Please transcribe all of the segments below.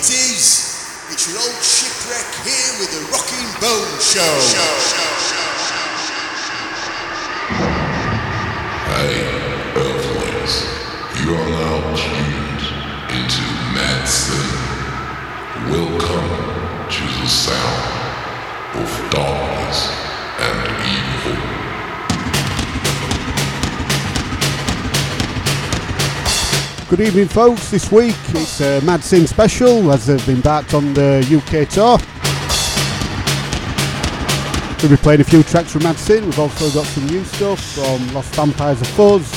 it is. It's your old shipwreck here with the Rocking Bone Show. Hey, Earthlings, you are now tuned into Mad Sin. Welcome to the sound of darkness Good evening, folks. This week it's a Mad Sin special as they've embarked on the UK tour. We'll be playing a few tracks from Mad Sin. We've also got some new stuff from Lost Vampires of Fuzz,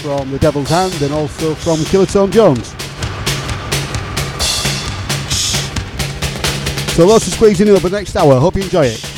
from The Devil's Hand, and also from Killertone Jones. So lots of squeezing in over the next hour. Hope you enjoy it.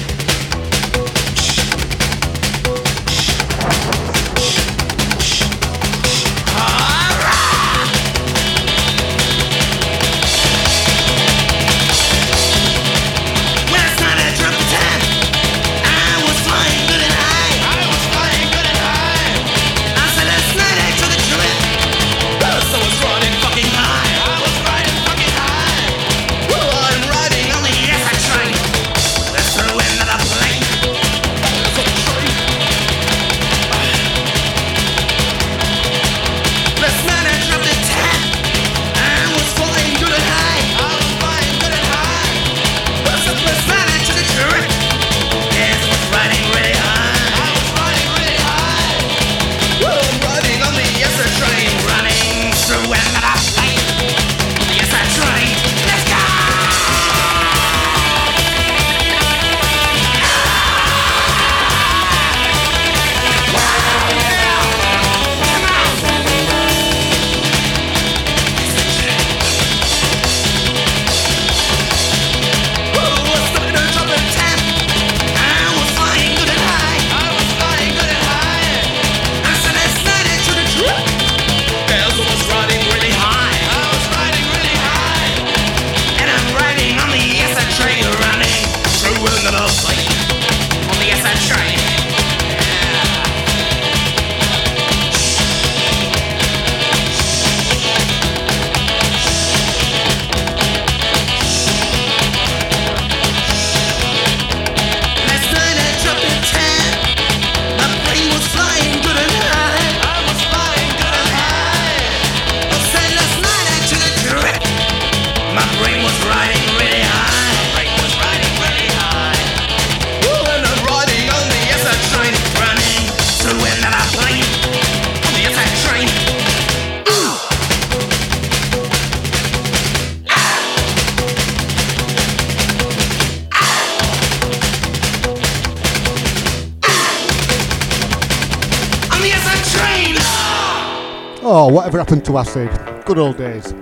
Acid? Good old days.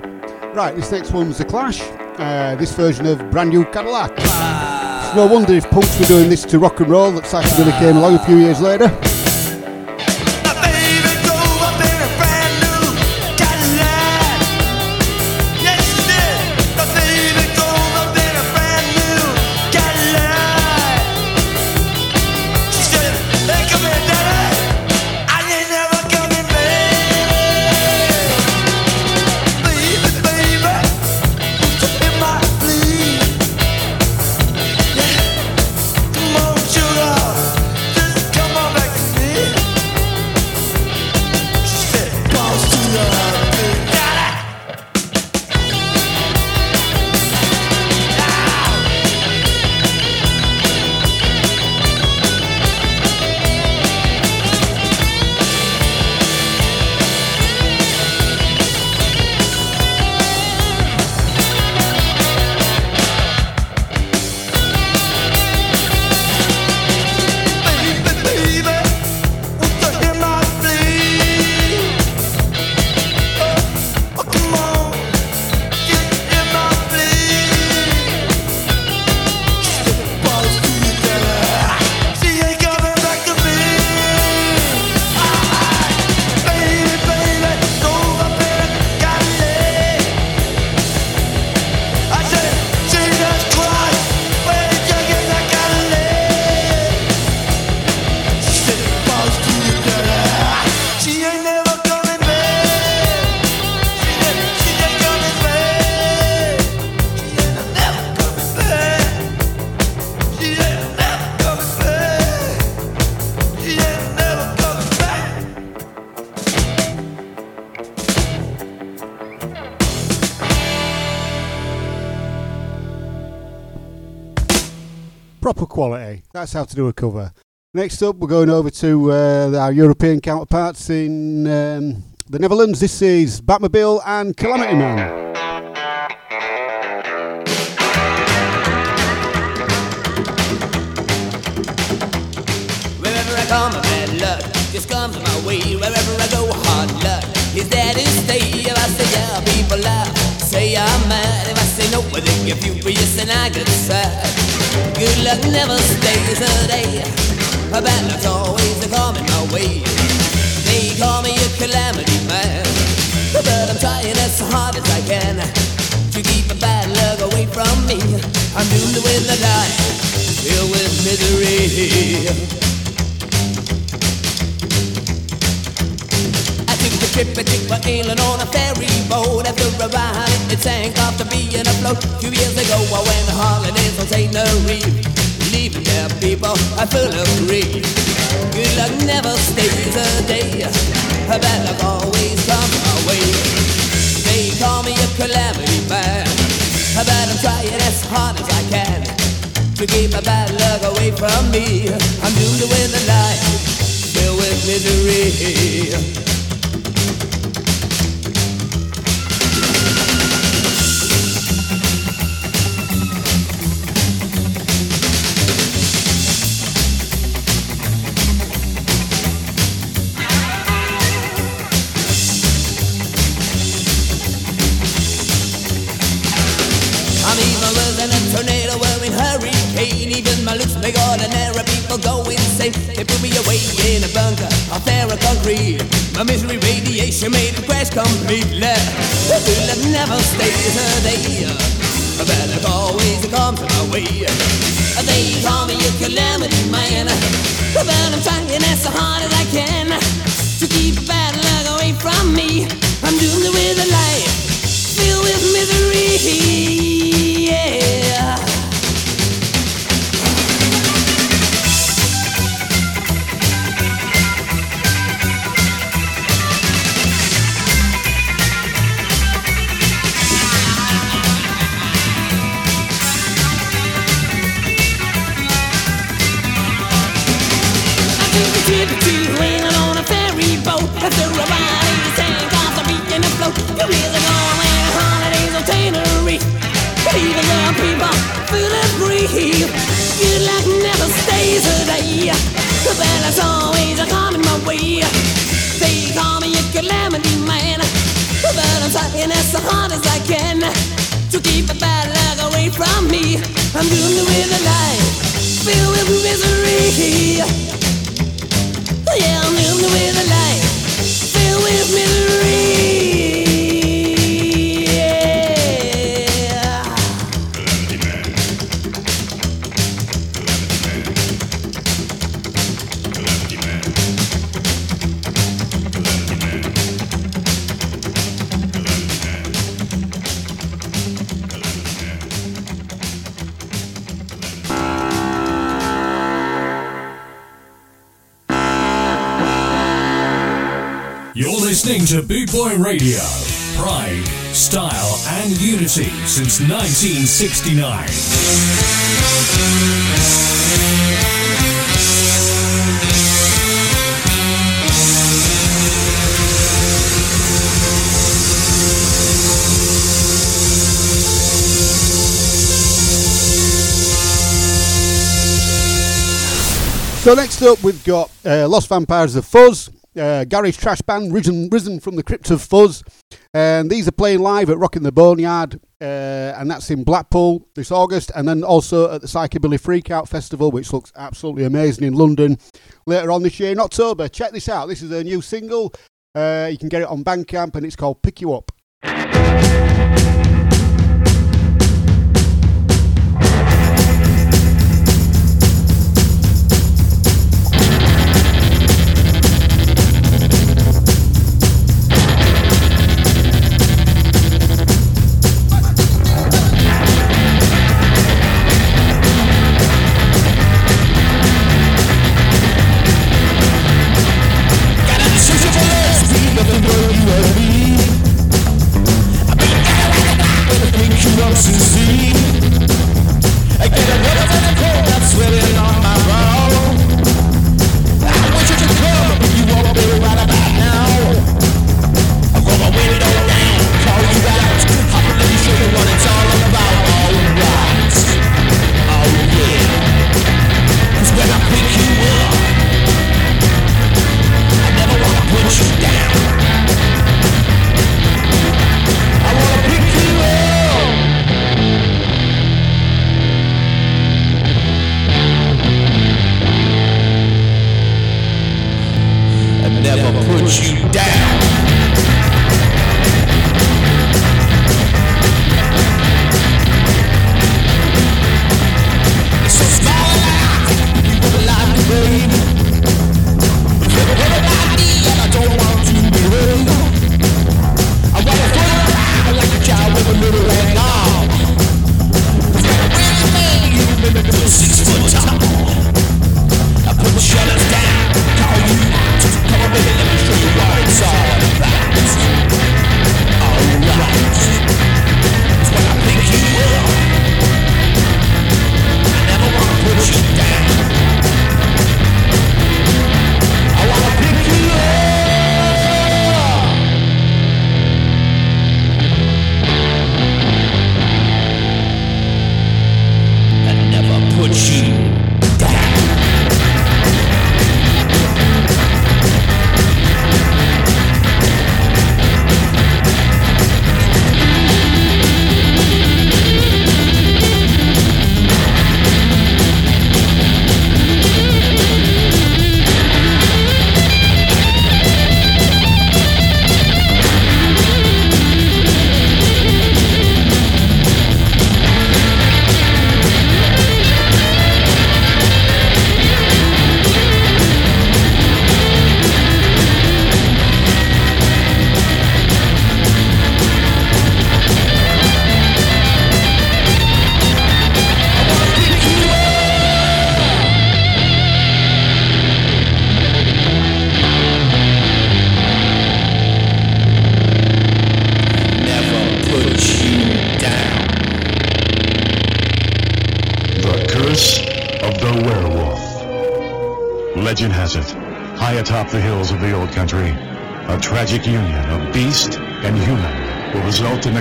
Right, this next one's The Clash. Uh, this version of Brand New Cadillac. It's no wonder if punks were doing this to rock and roll that Psychobilly came along a few years later. That's how to do a cover. Next up, we're going over to uh, our European counterparts in um, the Netherlands. This is Batmobile and Calamity Man. Come, bad luck just comes my way. Wherever I go, hard luck is to stay. If I say yeah, people laugh. Say I'm mad. If I say no, I think you're and I get sad. Good luck never stays a day. Bad luck's always coming my way. They call me a calamity man, but I'm trying as hard as I can to keep the bad luck away from me. I'm doomed to win the night, filled with misery. I took a trip, I took my island on a ferry boat. After a ride, it sank after being afloat. Two years ago, I went on holidays on St. Reef. Leaving there, people, I full of grief. Good luck never stays a day. Bad luck always comes my way. They call me a calamity man. But I'm trying as hard as I can to keep my bad luck away from me. I'm doomed to win the life filled with misery. My looks make ordinary people go insane. They put me away in a bunker of terra concrete. My misery radiation made it crash completely. The luck never stays a day. A bad always comes my way. They call me a calamity man. But I'm trying as hard as I can to keep Radio. Pride, style, and unity since 1969. So next up, we've got uh, Lost Vampires of Fuzz, uh, Gary's trash band, risen, risen from the crypt of Fuzz, and these are playing live at Rockin' the Boneyard, uh, and that's in Blackpool this August, and then also at the Psychobilly Freakout Festival, which looks absolutely amazing in London later on this year in October. Check this out. This is a new single. Uh, you can get it on Bandcamp, and it's called Pick You Up.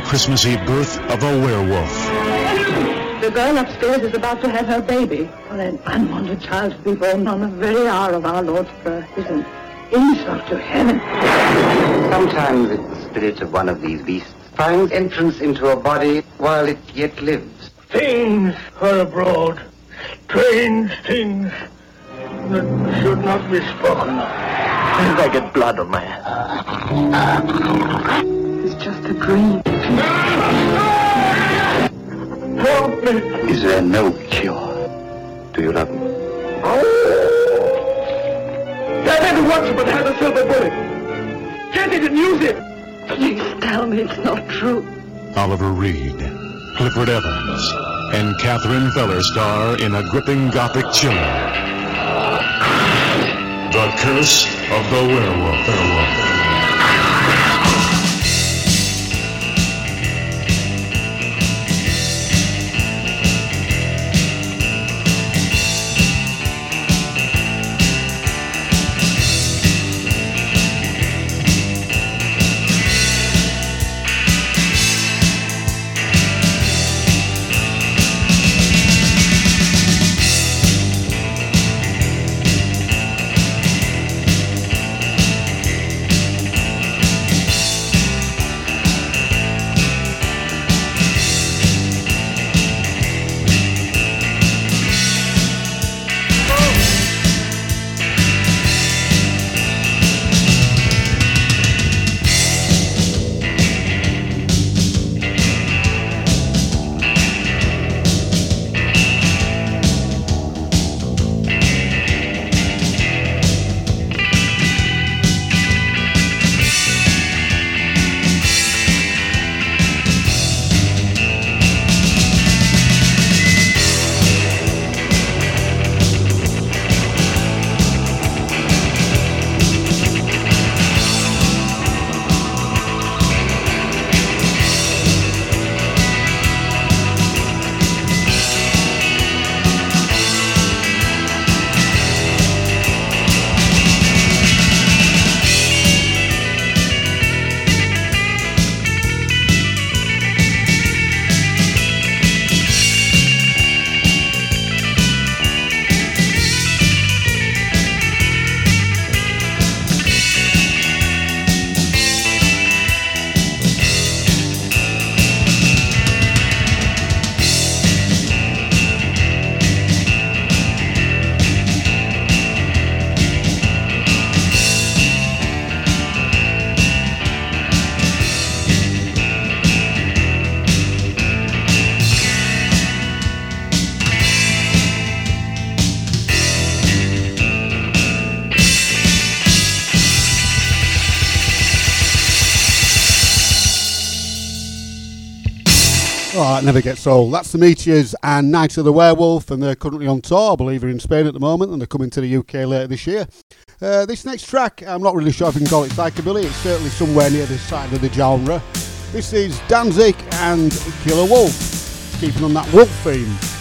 The Christmas Eve birth of a werewolf. The girl upstairs is about to have her baby. For an unwanted child to be born on the very hour of our Lord's birth is an insult to heaven. Sometimes the spirit of one of these beasts finds entrance into a body while it yet lives. Things are abroad. Strange things that should not be spoken of. And I get blood on my hands. It's just a dream. Help me! Is there no cure? Do you love me? That had once but had a silver bullet. Get it and use it! Please tell me it's not true. Oliver Reed, Clifford Evans, and Catherine Feller star in a gripping gothic chiller. The Curse of the Werewolf. Werewolf. That never gets old. That's the Meteors and Night of the Werewolf, and they're currently on tour. I believe they're in Spain at the moment, and they're coming to the UK later this year. Uh, this next track, I'm not really sure if you can call it psychobilly. It's certainly somewhere near the side of the genre. This is Danzig and Killer Wolf, keeping on that wolf theme.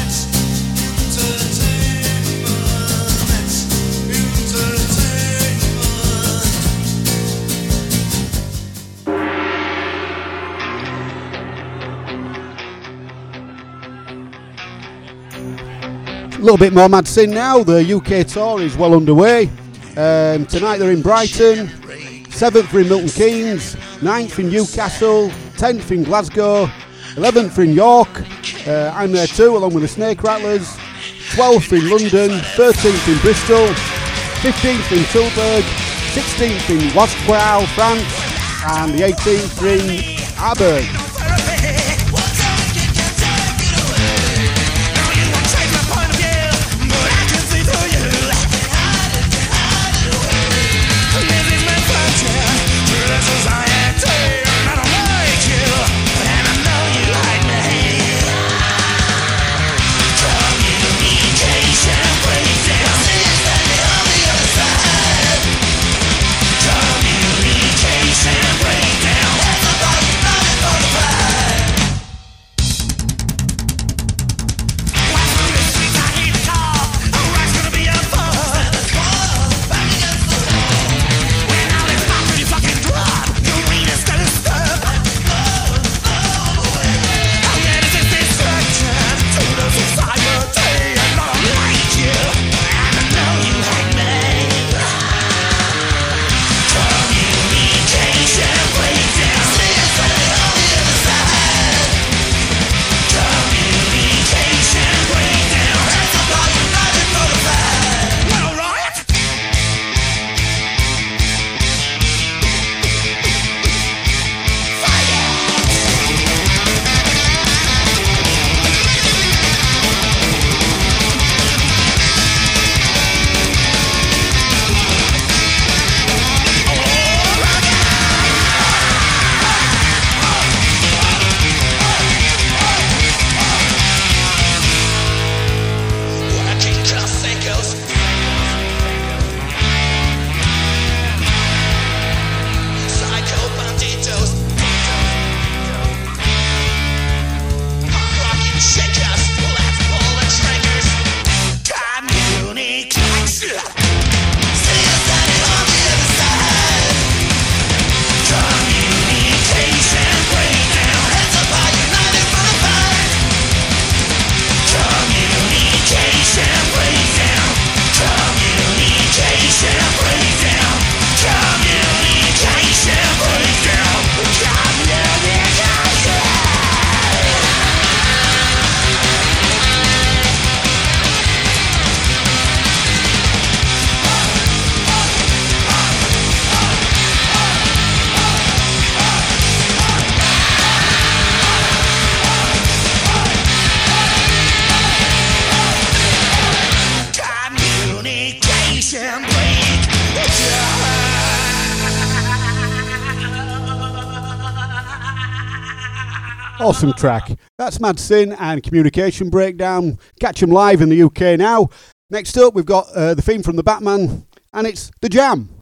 A little bit more Mad Sin now. The UK tour is well underway. Um, tonight they're in Brighton, 7th in Milton Keynes, 9th in Newcastle, 10th in Glasgow, 11th in York. Uh, I'm there too, along with the Snake Rattlers. 12th in London, 13th in Bristol, 15th in Tilburg, 16th in Wasquehal, France, and the 18th in Aberg. Awesome track. That's Mad Sin and Communication Breakdown. Catch them live in the UK now. Next up, we've got uh, the theme from the Batman, and it's The Jam.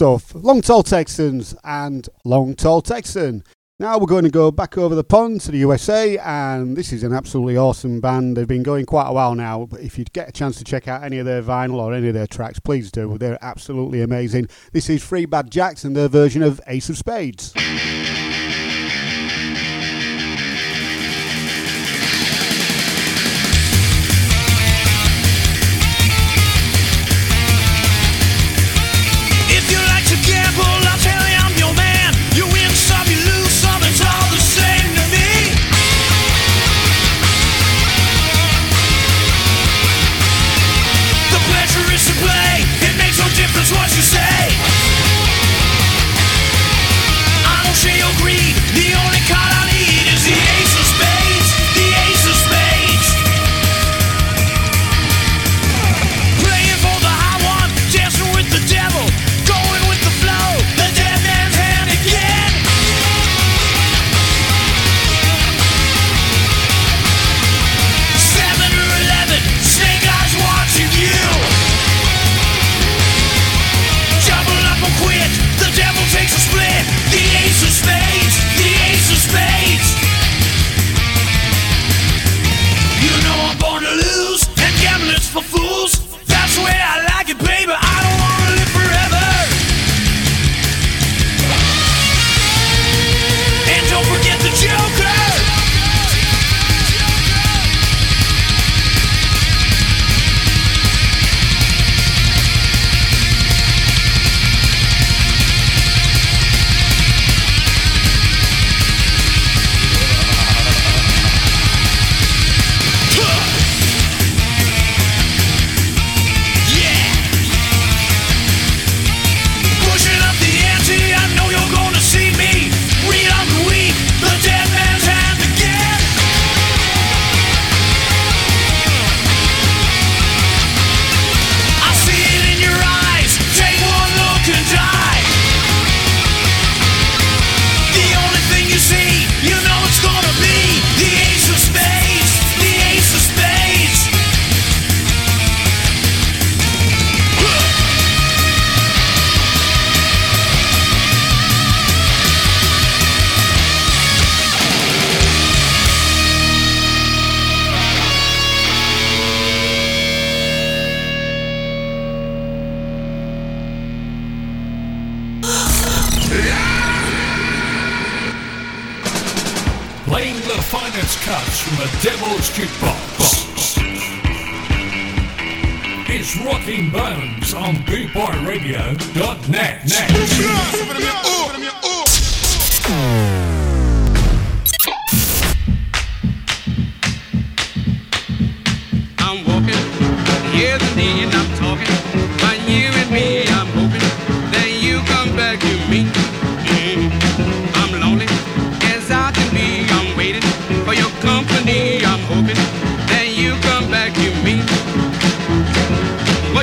stuff. Long Tall Texans and Long Tall Texan. Now we're going to go back over the pond to the USA, and this is an absolutely awesome band. They've been going quite a while now, but if you get a chance to check out any of their vinyl or any of their tracks, please do. They're absolutely amazing. This is Three Bad Jacks and their version of Ace of Spades. Keeps rocking bones on BootboyRadio.net. I'm walking, yeah.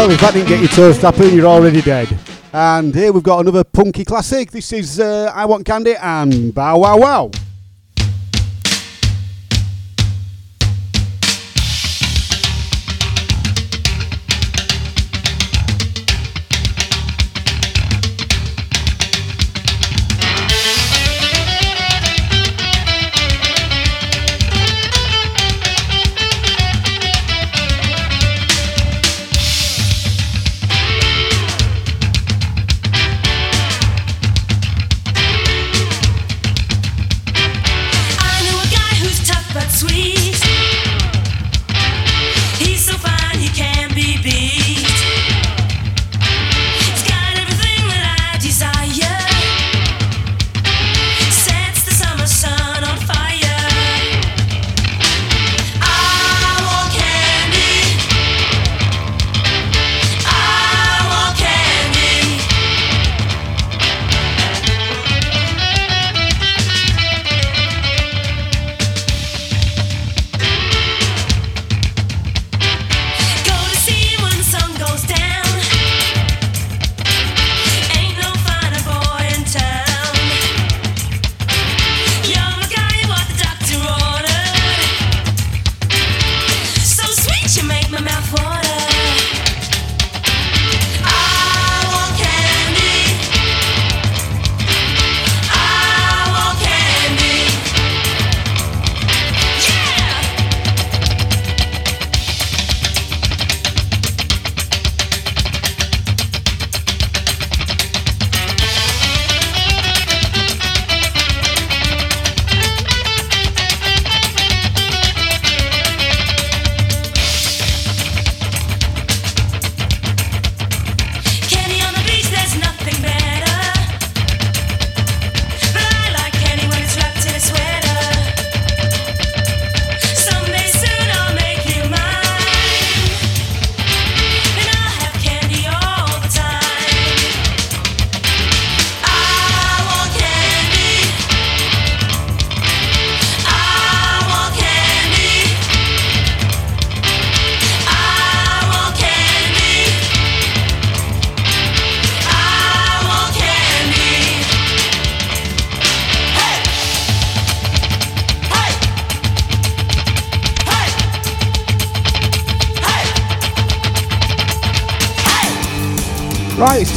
Well, if that didn't get your toast up, you're already dead. And here we've got another punky classic. This is uh, I Want Candy and Bow Wow Wow.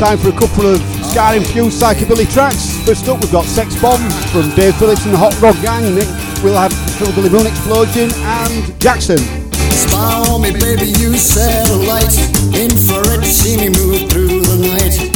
time for a couple of ska infused psychobilly tracks. First up, we've got Sex Bomb from Dave Phillips and the Hot Rod Gang. Nick will have Hillbilly Moon Explosion and Jackson. Spy on me, baby, you satellite. Infrared, see me move through the night.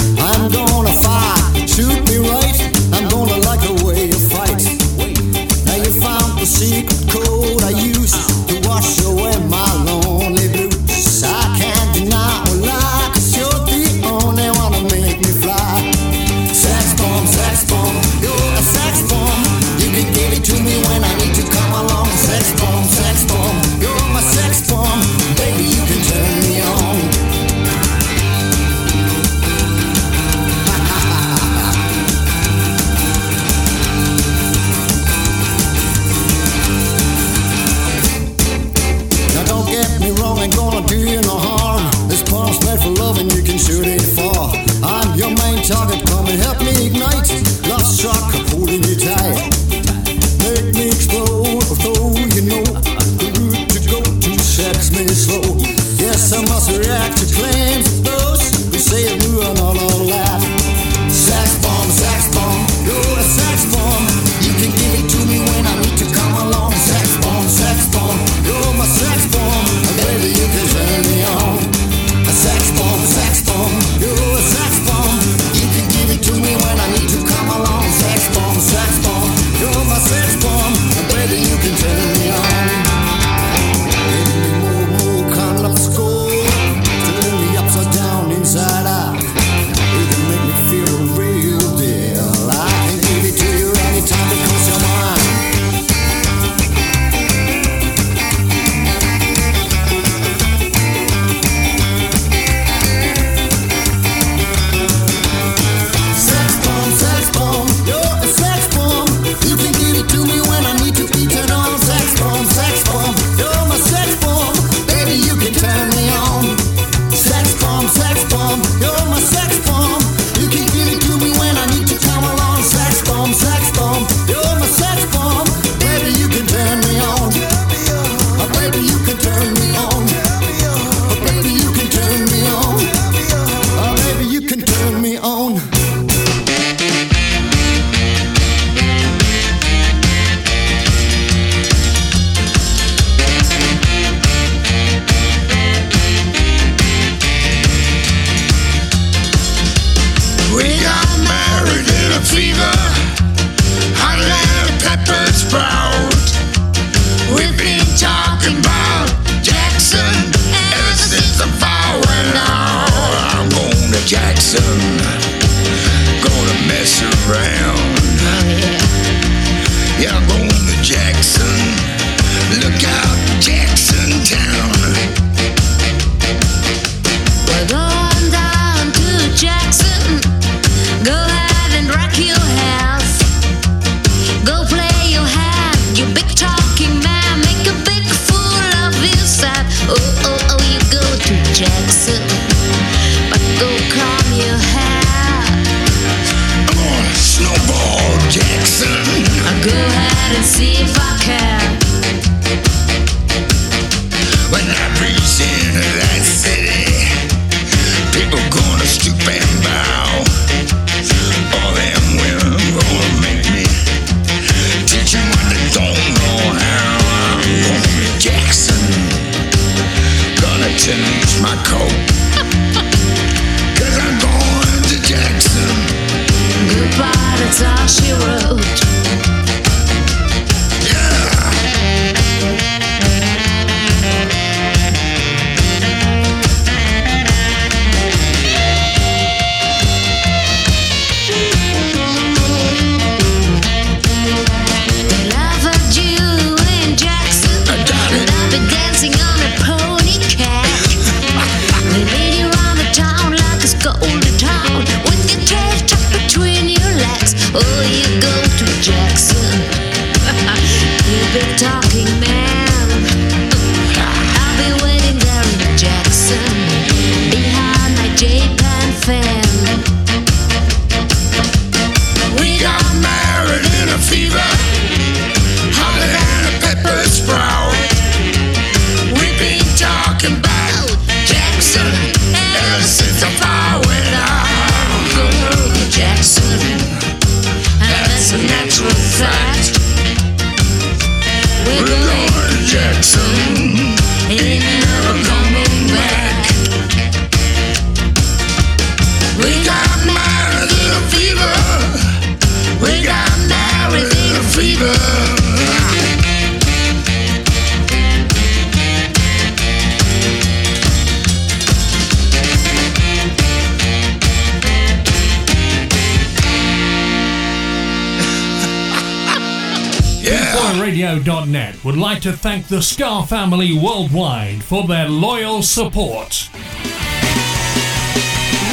like to thank the ska family worldwide for their loyal support.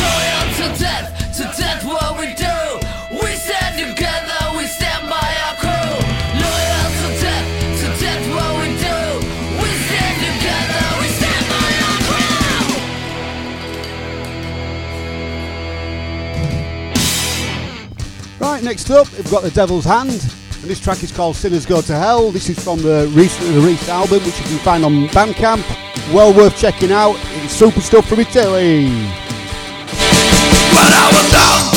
Loyal to death, to death what we do. We stand together, we stand by our crew. Loyal to death, to death what we do. We stand together, we stand by our crew. Right, next up, we've got the Devil's Hand. And this track is called Sinners Go to Hell. This is from the recent released album, which you can find on Bandcamp. Well worth checking out. It's super stuff from Italy. When I was down.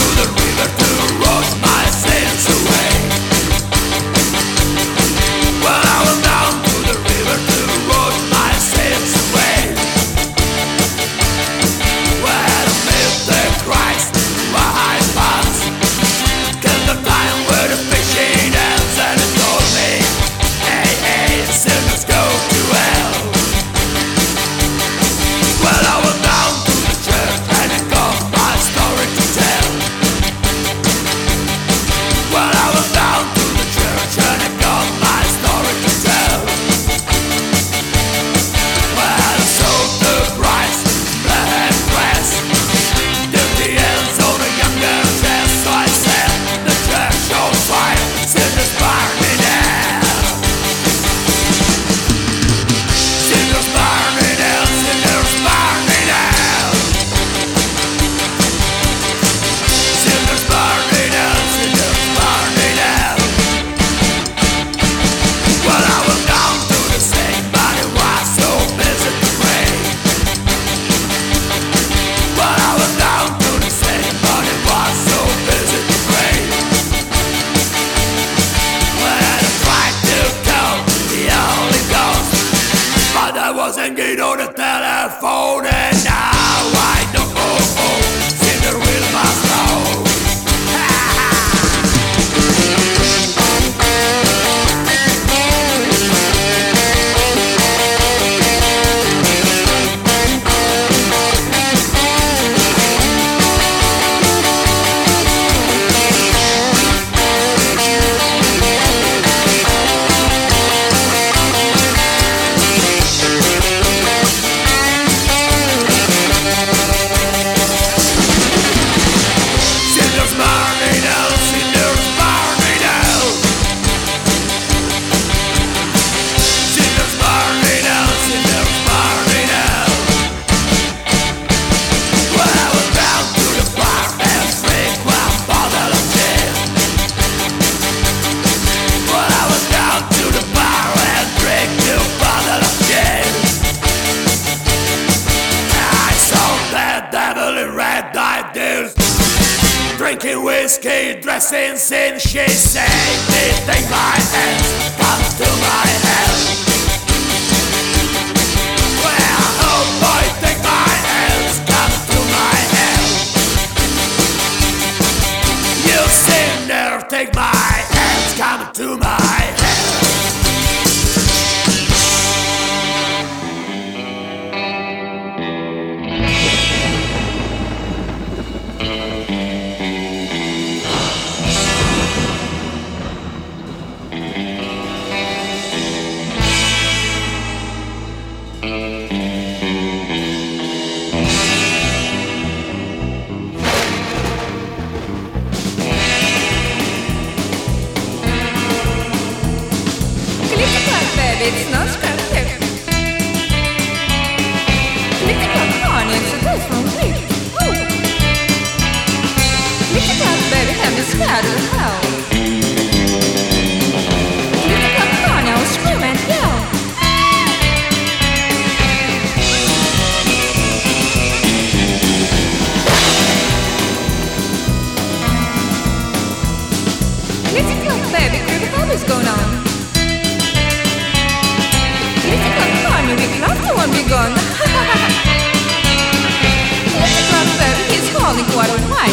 Agora vai!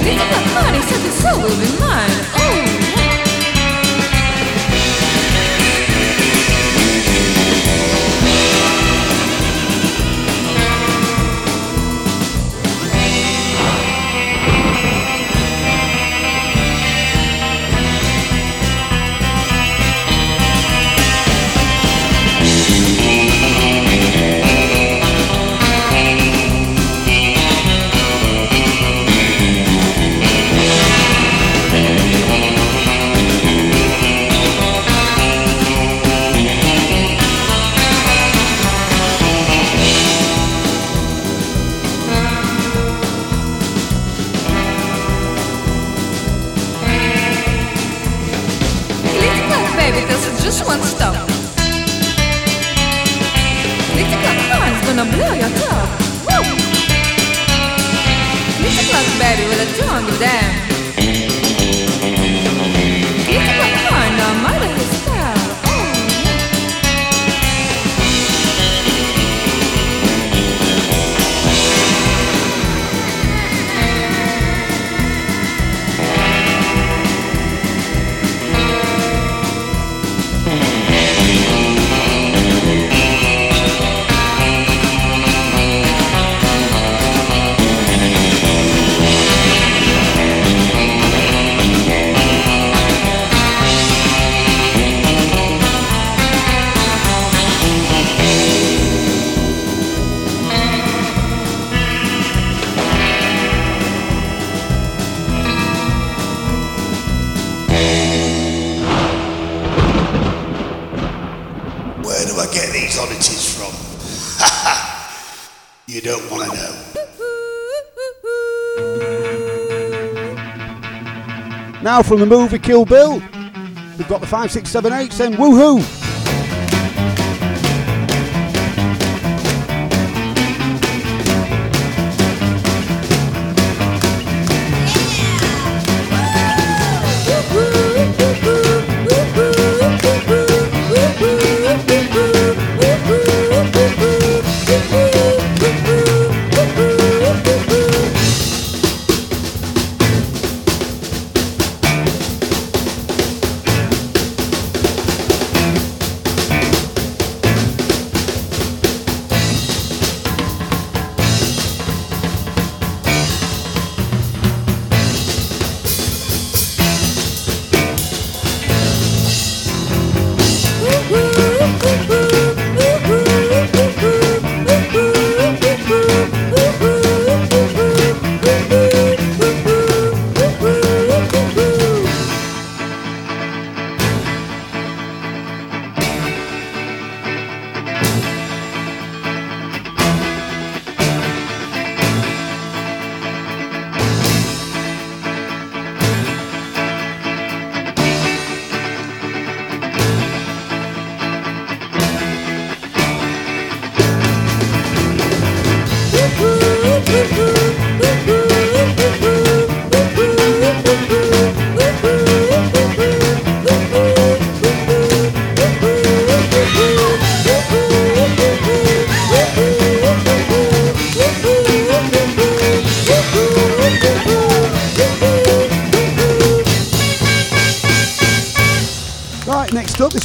Grita pra fora e se absolve, mano! now from the movie Kill Bill. We've got the 5678 saying woohoo!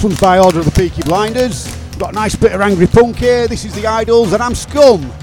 One's by order of the Peaky Blinders. Got a nice bit of angry punk here. This is the Idols, and I'm Scum.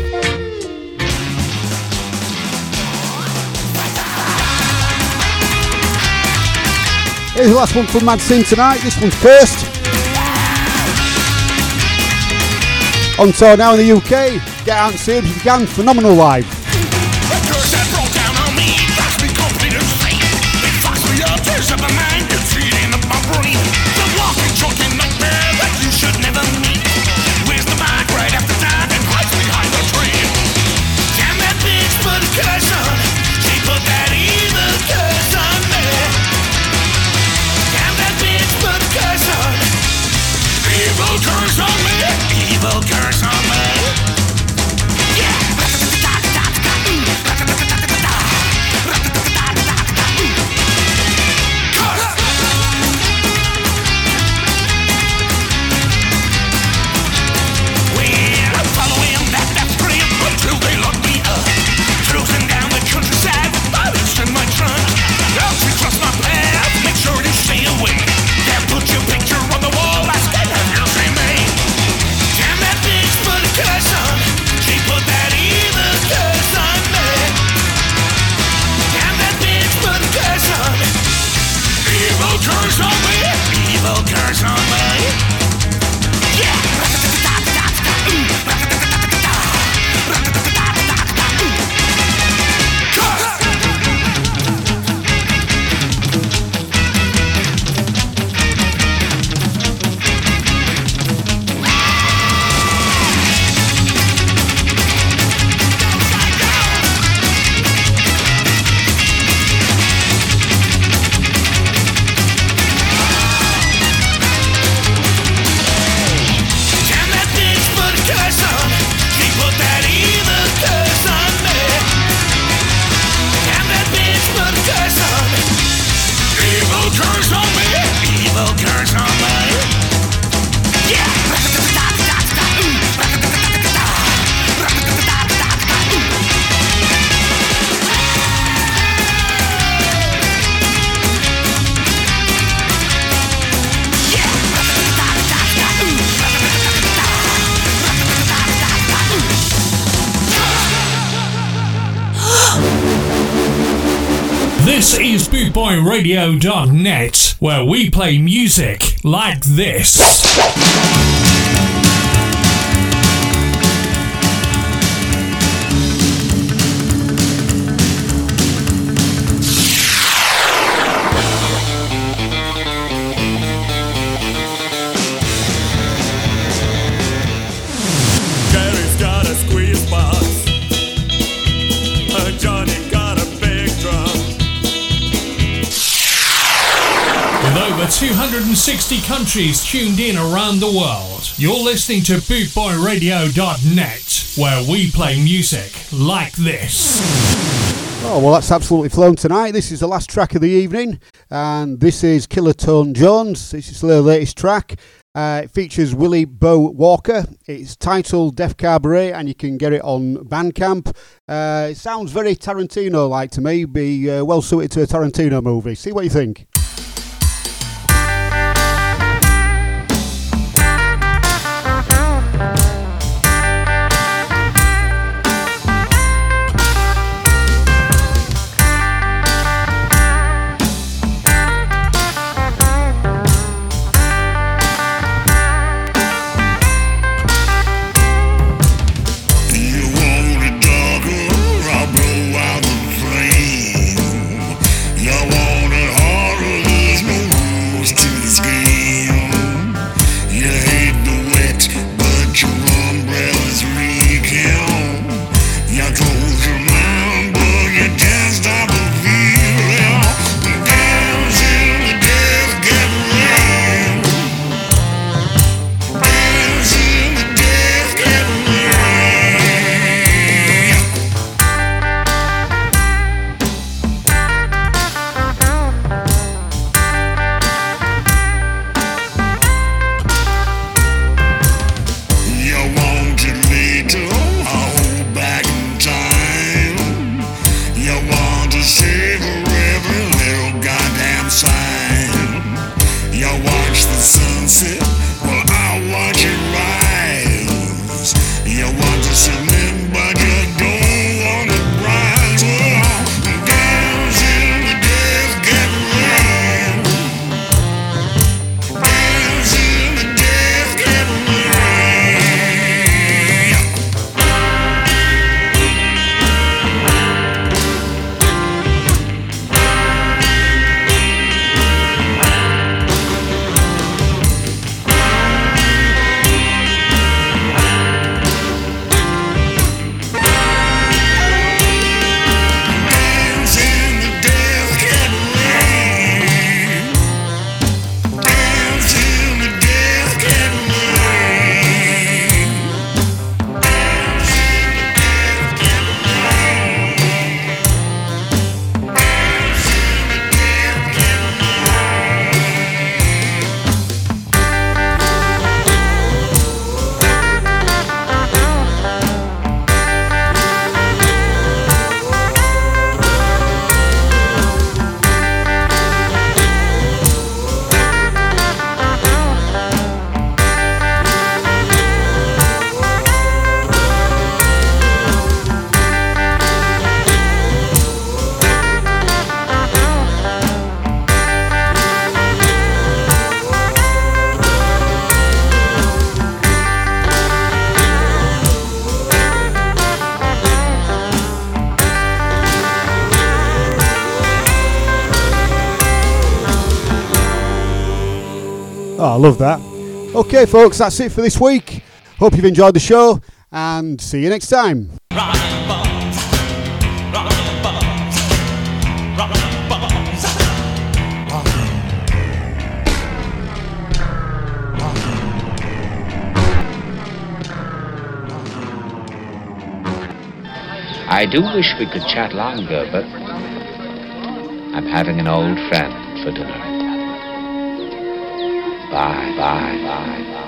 Here's the last one from Mad Sin tonight. This one's cursed. On tour now in the UK. Get out and see him if you can. Phenomenal live. bootboyradio.net, where we play music like this. 260 countries tuned in around the world, you're listening to bootboyradio.net, where we play music like this. Oh, well, that's absolutely flown tonight. This is the last track of the evening, and this is Killer Tone Jones. This is their latest track. Uh, it features Willie Bow Walker. It's titled Death Cabaret, and you can get it on Bandcamp. Uh, it sounds very Tarantino like to me, be uh, well suited to a Tarantino movie. See what you think. Love that. Okay, folks, that's it for this week. Hope you've enjoyed the show, and see you next time. I do wish we could chat longer, but I'm having an old friend for dinner. Bye, bye, bye.